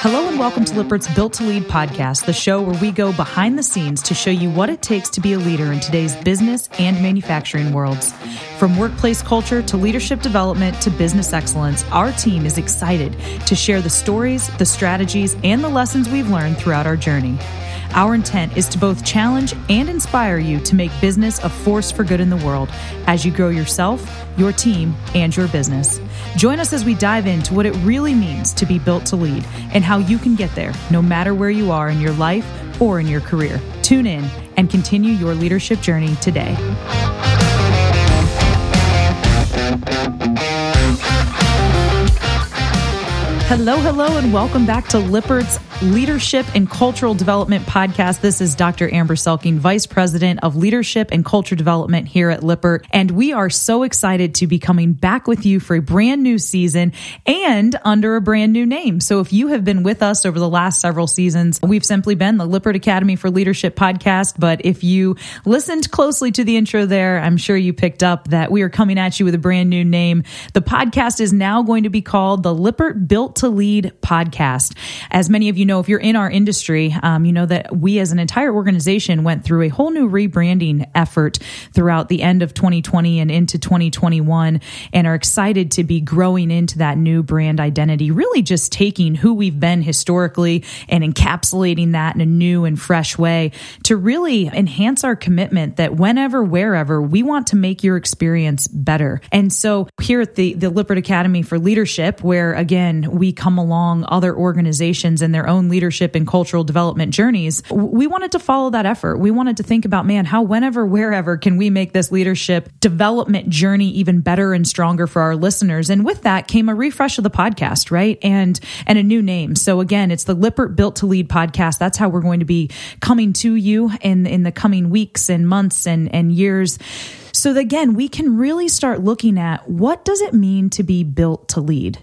Hello and welcome to Lippert's Built to Lead podcast, the show where we go behind the scenes to show you what it takes to be a leader in today's business and manufacturing worlds. From workplace culture to leadership development to business excellence, our team is excited to share the stories, the strategies, and the lessons we've learned throughout our journey. Our intent is to both challenge and inspire you to make business a force for good in the world as you grow yourself, your team, and your business. Join us as we dive into what it really means to be built to lead and how you can get there no matter where you are in your life or in your career. Tune in and continue your leadership journey today. Hello, hello, and welcome back to Lippert's Leadership and Cultural Development Podcast. This is Dr. Amber Selking, Vice President of Leadership and Culture Development here at Lippert. And we are so excited to be coming back with you for a brand new season and under a brand new name. So if you have been with us over the last several seasons, we've simply been the Lippert Academy for Leadership podcast. But if you listened closely to the intro there, I'm sure you picked up that we are coming at you with a brand new name. The podcast is now going to be called the Lippert Built to Lead podcast. As many of you know, if you're in our industry, um, you know that we as an entire organization went through a whole new rebranding effort throughout the end of 2020 and into 2021 and are excited to be growing into that new brand identity, really just taking who we've been historically and encapsulating that in a new and fresh way to really enhance our commitment that whenever, wherever, we want to make your experience better. And so here at the, the Lippert Academy for Leadership, where again, we come along other organizations and their own leadership and cultural development journeys, we wanted to follow that effort. We wanted to think about, man, how, whenever, wherever can we make this leadership development journey even better and stronger for our listeners? And with that came a refresh of the podcast, right? And, and a new name. So again, it's the Lippert Built to Lead podcast. That's how we're going to be coming to you in, in the coming weeks and months and, and years so again we can really start looking at what does it mean to be built to lead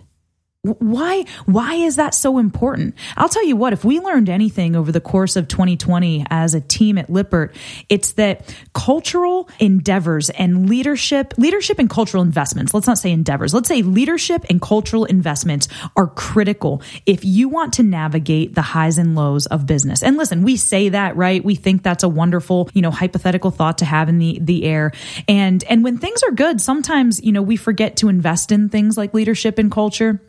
why why is that so important? I'll tell you what, if we learned anything over the course of 2020 as a team at Lippert, it's that cultural endeavors and leadership, leadership and cultural investments, let's not say endeavors, let's say leadership and cultural investments are critical if you want to navigate the highs and lows of business. And listen, we say that, right? We think that's a wonderful, you know, hypothetical thought to have in the the air. And and when things are good, sometimes, you know, we forget to invest in things like leadership and culture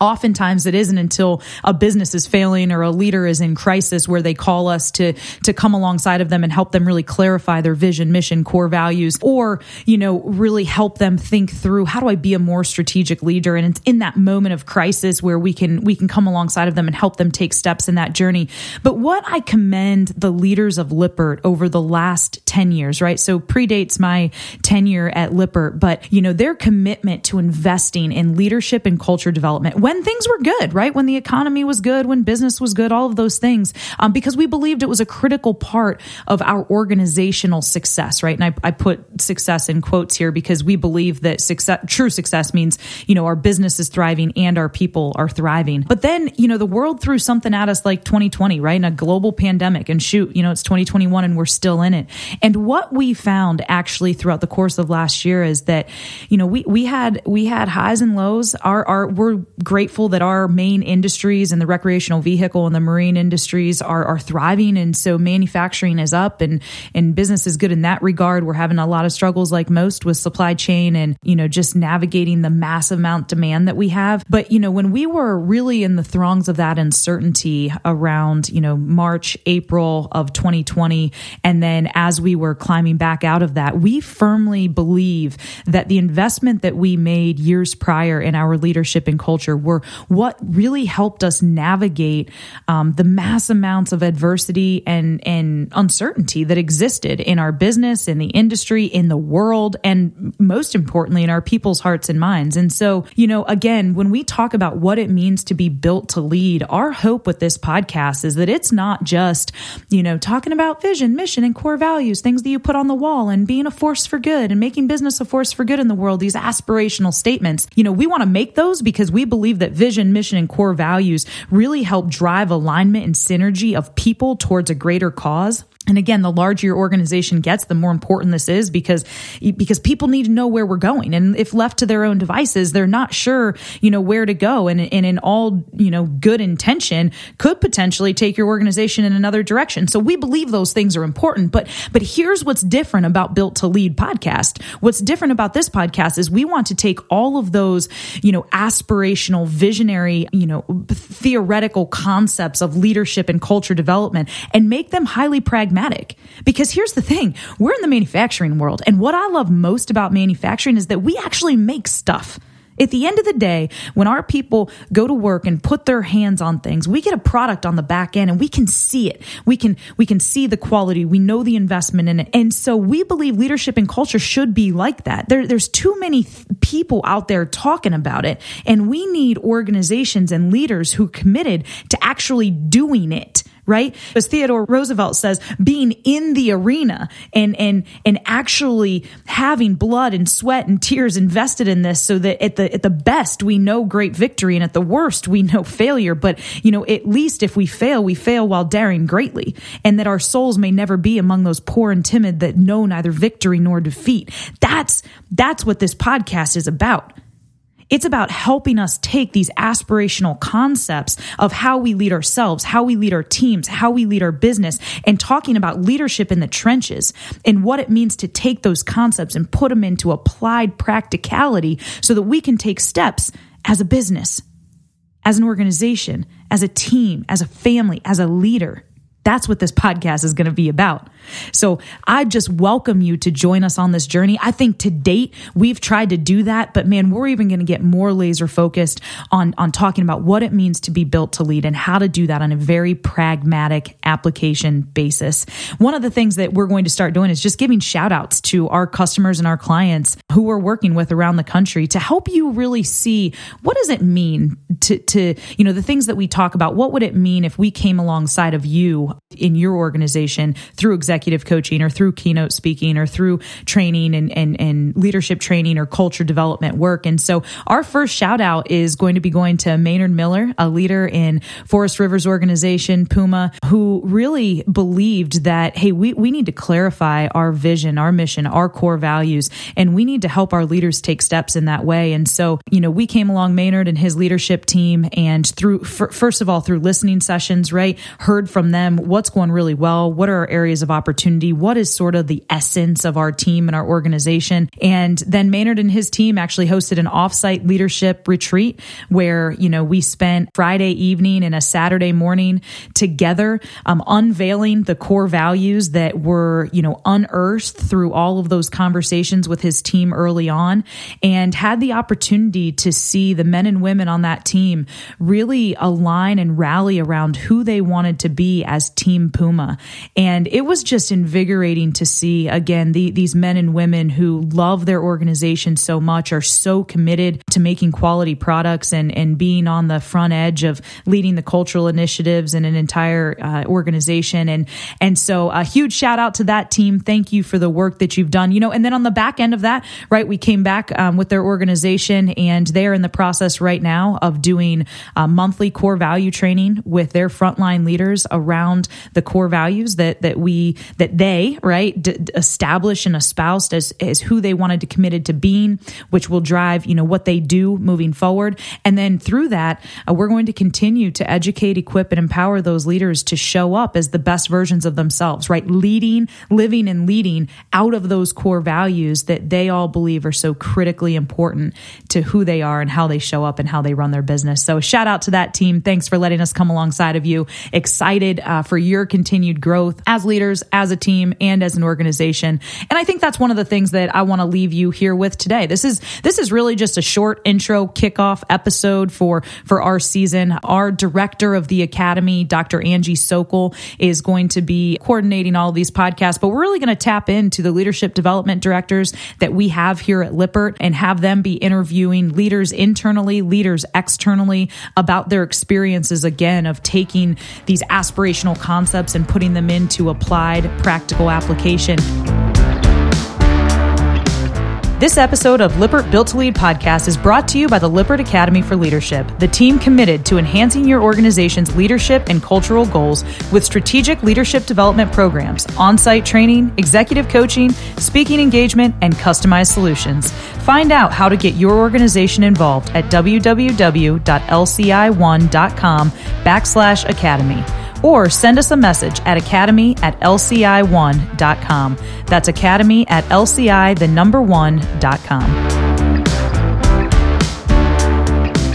oftentimes it isn't until a business is failing or a leader is in crisis where they call us to to come alongside of them and help them really clarify their vision mission core values or you know really help them think through how do i be a more strategic leader? And it's in that moment of crisis where we can we can come alongside of them and help them take steps in that journey. But what i commend the leaders of lippert over the last 10 years right? So predates my tenure at lippert but you know their commitment to investing in leadership and culture development. When things were good, right? When the economy was good, when business was good, all of those things, um, because we believed it was a critical part of our organizational success, right? And I, I put success in quotes here because we believe that success, true success means, you know, our business is thriving and our people are thriving. But then, you know, the world threw something at us like 2020, right? In a global pandemic and shoot, you know, it's 2021 and we're still in it. And what we found actually throughout the course of last year is that, you know, we, we had, we had highs and lows. Our, our, we're grateful that our main industries and the recreational vehicle and the marine industries are, are thriving. And so manufacturing is up and, and business is good in that regard. We're having a lot of struggles like most with supply chain and, you know, just navigating the massive amount demand that we have. But, you know, when we were really in the throngs of that uncertainty around, you know, March, April of 2020, and then as we were climbing back out of that, we firmly believe that the investment that we made years prior in our leadership and culture were what really helped us navigate um, the mass amounts of adversity and, and uncertainty that existed in our business, in the industry, in the world, and most importantly, in our people's hearts and minds. And so, you know, again, when we talk about what it means to be built to lead, our hope with this podcast is that it's not just, you know, talking about vision, mission, and core values, things that you put on the wall and being a force for good and making business a force for good in the world, these aspirational statements. You know, we want to make those because we believe that vision, mission, and core values really help drive alignment and synergy of people towards a greater cause and again, the larger your organization gets, the more important this is because because people need to know where we're going. And if left to their own devices, they're not sure, you know, where to go. And, and in all, you know, good intention could potentially take your organization in another direction. So we believe those things are important. But but here's what's different about Built to Lead podcast. What's different about this podcast is we want to take all of those, you know, aspirational, visionary, you know, theoretical concepts of leadership and culture development and make them highly pragmatic pragmatic. Because here's the thing we're in the manufacturing world. And what I love most about manufacturing is that we actually make stuff. At the end of the day, when our people go to work and put their hands on things, we get a product on the back end and we can see it. We can we can see the quality. We know the investment in it. And so we believe leadership and culture should be like that. There, there's too many th- people out there talking about it, and we need organizations and leaders who committed to actually doing it right? As Theodore Roosevelt says, being in the arena and and and actually having blood and sweat and tears invested in this so that at the at the best we know great victory and at the worst we know failure, but you know, at least if we fail, we fail while daring greatly, and that our souls may never be among those poor and timid that know neither victory nor defeat. That's that's what this podcast is about. It's about helping us take these aspirational concepts of how we lead ourselves, how we lead our teams, how we lead our business, and talking about leadership in the trenches and what it means to take those concepts and put them into applied practicality so that we can take steps as a business, as an organization, as a team, as a family, as a leader. That's what this podcast is going to be about. So I just welcome you to join us on this journey. I think to date, we've tried to do that, but man, we're even going to get more laser focused on, on talking about what it means to be built to lead and how to do that on a very pragmatic application basis. One of the things that we're going to start doing is just giving shout outs to our customers and our clients who we're working with around the country to help you really see what does it mean to, to, you know, the things that we talk about. What would it mean if we came alongside of you in your organization through executive coaching or through keynote speaking or through training and, and, and leadership training or culture development work. And so our first shout out is going to be going to Maynard Miller, a leader in Forest River's organization, Puma, who really believed that, hey, we, we need to clarify our vision, our mission, our core values, and we need to help our leaders take steps in that way. And so, you know, we came along Maynard and his leadership team and through, first of all, through listening sessions, right, heard from them what's going really well, what are our areas of opportunity, what is sort of the essence of our team and our organization. And then Maynard and his team actually hosted an offsite leadership retreat where, you know, we spent Friday evening and a Saturday morning together, um, unveiling the core values that were, you know, unearthed through all of those conversations with his team early on and had the opportunity to see the men and women on that team really align and rally around who they wanted to be as Team Puma. And it was just invigorating to see again the, these men and women who love their organization so much, are so committed to making quality products and, and being on the front edge of leading the cultural initiatives in an entire uh, organization. And, and so a huge shout out to that team. Thank you for the work that you've done, you know, and then on the back end of that, right, we came back um, with their organization and they're in the process right now of doing uh, monthly core value training with their frontline leaders around the core values that, that we that they right d- established and espoused as as who they wanted to committed to being, which will drive you know what they do moving forward. And then through that, uh, we're going to continue to educate, equip, and empower those leaders to show up as the best versions of themselves. Right, leading, living, and leading out of those core values that they all believe are so critically important to who they are and how they show up and how they run their business. So shout out to that team. Thanks for letting us come alongside of you. Excited uh, for your continued growth as leaders, as a team, and as an organization. And I think that's one of the things that I want to leave you here with today. This is this is really just a short intro kickoff episode for for our season. Our director of the academy, Dr. Angie Sokol, is going to be coordinating all these podcasts, but we're really going to tap into the leadership development directors that we have here at Lippert and have them be interviewing leaders internally, leaders externally about their experiences again of taking these aspirational concepts and putting them into applied practical application. This episode of Lippert Built to Lead podcast is brought to you by the Lippert Academy for Leadership, the team committed to enhancing your organization's leadership and cultural goals with strategic leadership development programs, on site training, executive coaching, speaking engagement, and customized solutions. Find out how to get your organization involved at www.lci1.com backslash academy or send us a message at academy at lci1.com. That's academy at lci, the number one.com.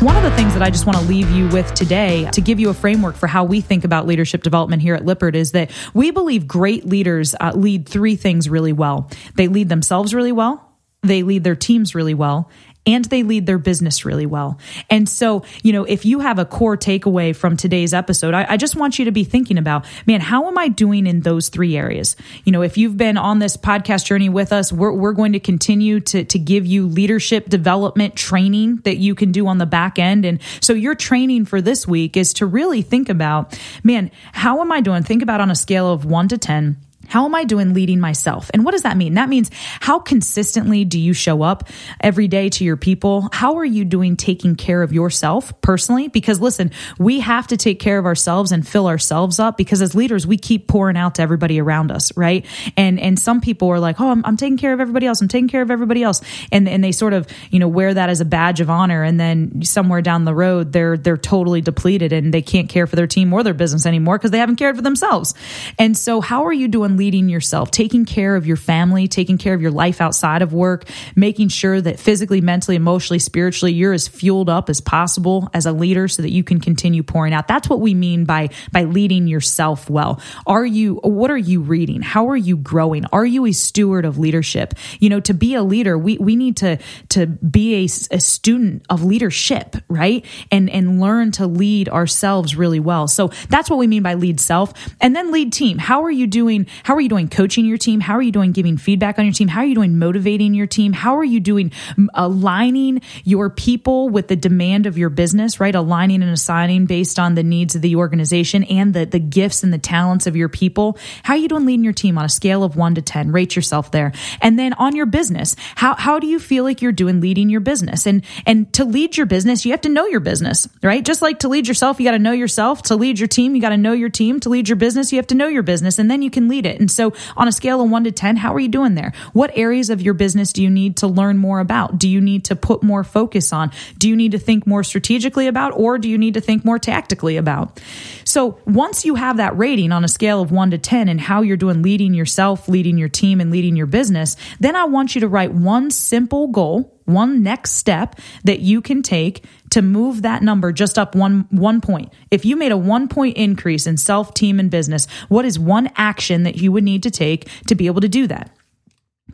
One of the things that I just want to leave you with today to give you a framework for how we think about leadership development here at Lippert is that we believe great leaders uh, lead three things really well. They lead themselves really well, they lead their teams really well, and they lead their business really well. And so, you know, if you have a core takeaway from today's episode, I, I, just want you to be thinking about, man, how am I doing in those three areas? You know, if you've been on this podcast journey with us, we're, we're going to continue to, to give you leadership development training that you can do on the back end. And so your training for this week is to really think about, man, how am I doing? Think about on a scale of one to 10 how am I doing leading myself? And what does that mean? That means how consistently do you show up every day to your people? How are you doing taking care of yourself personally? Because listen, we have to take care of ourselves and fill ourselves up because as leaders, we keep pouring out to everybody around us, right? And and some people are like, oh, I'm, I'm taking care of everybody else. I'm taking care of everybody else, and and they sort of you know wear that as a badge of honor, and then somewhere down the road, they're they're totally depleted and they can't care for their team or their business anymore because they haven't cared for themselves. And so, how are you doing? Leading yourself, taking care of your family, taking care of your life outside of work, making sure that physically, mentally, emotionally, spiritually, you're as fueled up as possible as a leader so that you can continue pouring out. That's what we mean by, by leading yourself well. Are you, what are you reading? How are you growing? Are you a steward of leadership? You know, to be a leader, we, we need to, to be a, a student of leadership, right? And, and learn to lead ourselves really well. So that's what we mean by lead self. And then lead team. How are you doing? How are you doing coaching your team? How are you doing giving feedback on your team? How are you doing motivating your team? How are you doing aligning your people with the demand of your business, right? Aligning and assigning based on the needs of the organization and the, the gifts and the talents of your people. How are you doing leading your team on a scale of one to 10? Rate yourself there. And then on your business, how, how do you feel like you're doing leading your business? And, and to lead your business, you have to know your business, right? Just like to lead yourself, you got to know yourself. To lead your team, you got to know your team. To lead your business, you have to know your business and then you can lead it it. And so, on a scale of one to 10, how are you doing there? What areas of your business do you need to learn more about? Do you need to put more focus on? Do you need to think more strategically about, or do you need to think more tactically about? So, once you have that rating on a scale of one to 10 and how you're doing leading yourself, leading your team, and leading your business, then I want you to write one simple goal one next step that you can take to move that number just up one one point. If you made a one point increase in self, team, and business, what is one action that you would need to take to be able to do that?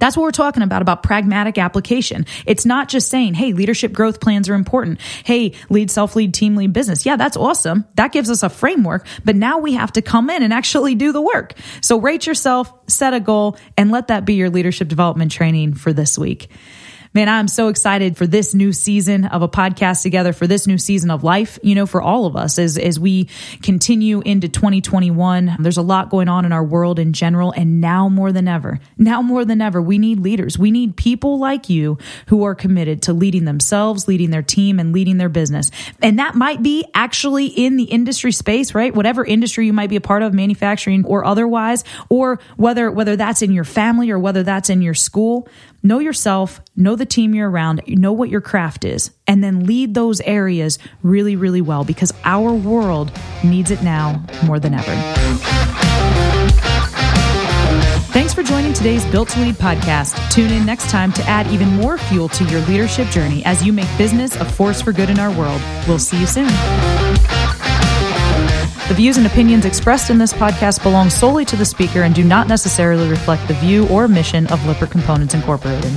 That's what we're talking about, about pragmatic application. It's not just saying, hey, leadership growth plans are important. Hey, lead, self lead, team lead business. Yeah, that's awesome. That gives us a framework, but now we have to come in and actually do the work. So rate yourself, set a goal, and let that be your leadership development training for this week. Man, I'm so excited for this new season of a podcast together, for this new season of life, you know, for all of us as, as we continue into 2021. There's a lot going on in our world in general. And now more than ever, now more than ever, we need leaders. We need people like you who are committed to leading themselves, leading their team, and leading their business. And that might be actually in the industry space, right? Whatever industry you might be a part of, manufacturing or otherwise, or whether, whether that's in your family or whether that's in your school. Know yourself, know the team you're around, know what your craft is, and then lead those areas really, really well because our world needs it now more than ever. Thanks for joining today's Built to Lead podcast. Tune in next time to add even more fuel to your leadership journey as you make business a force for good in our world. We'll see you soon. The views and opinions expressed in this podcast belong solely to the speaker and do not necessarily reflect the view or mission of Lippert Components Incorporated.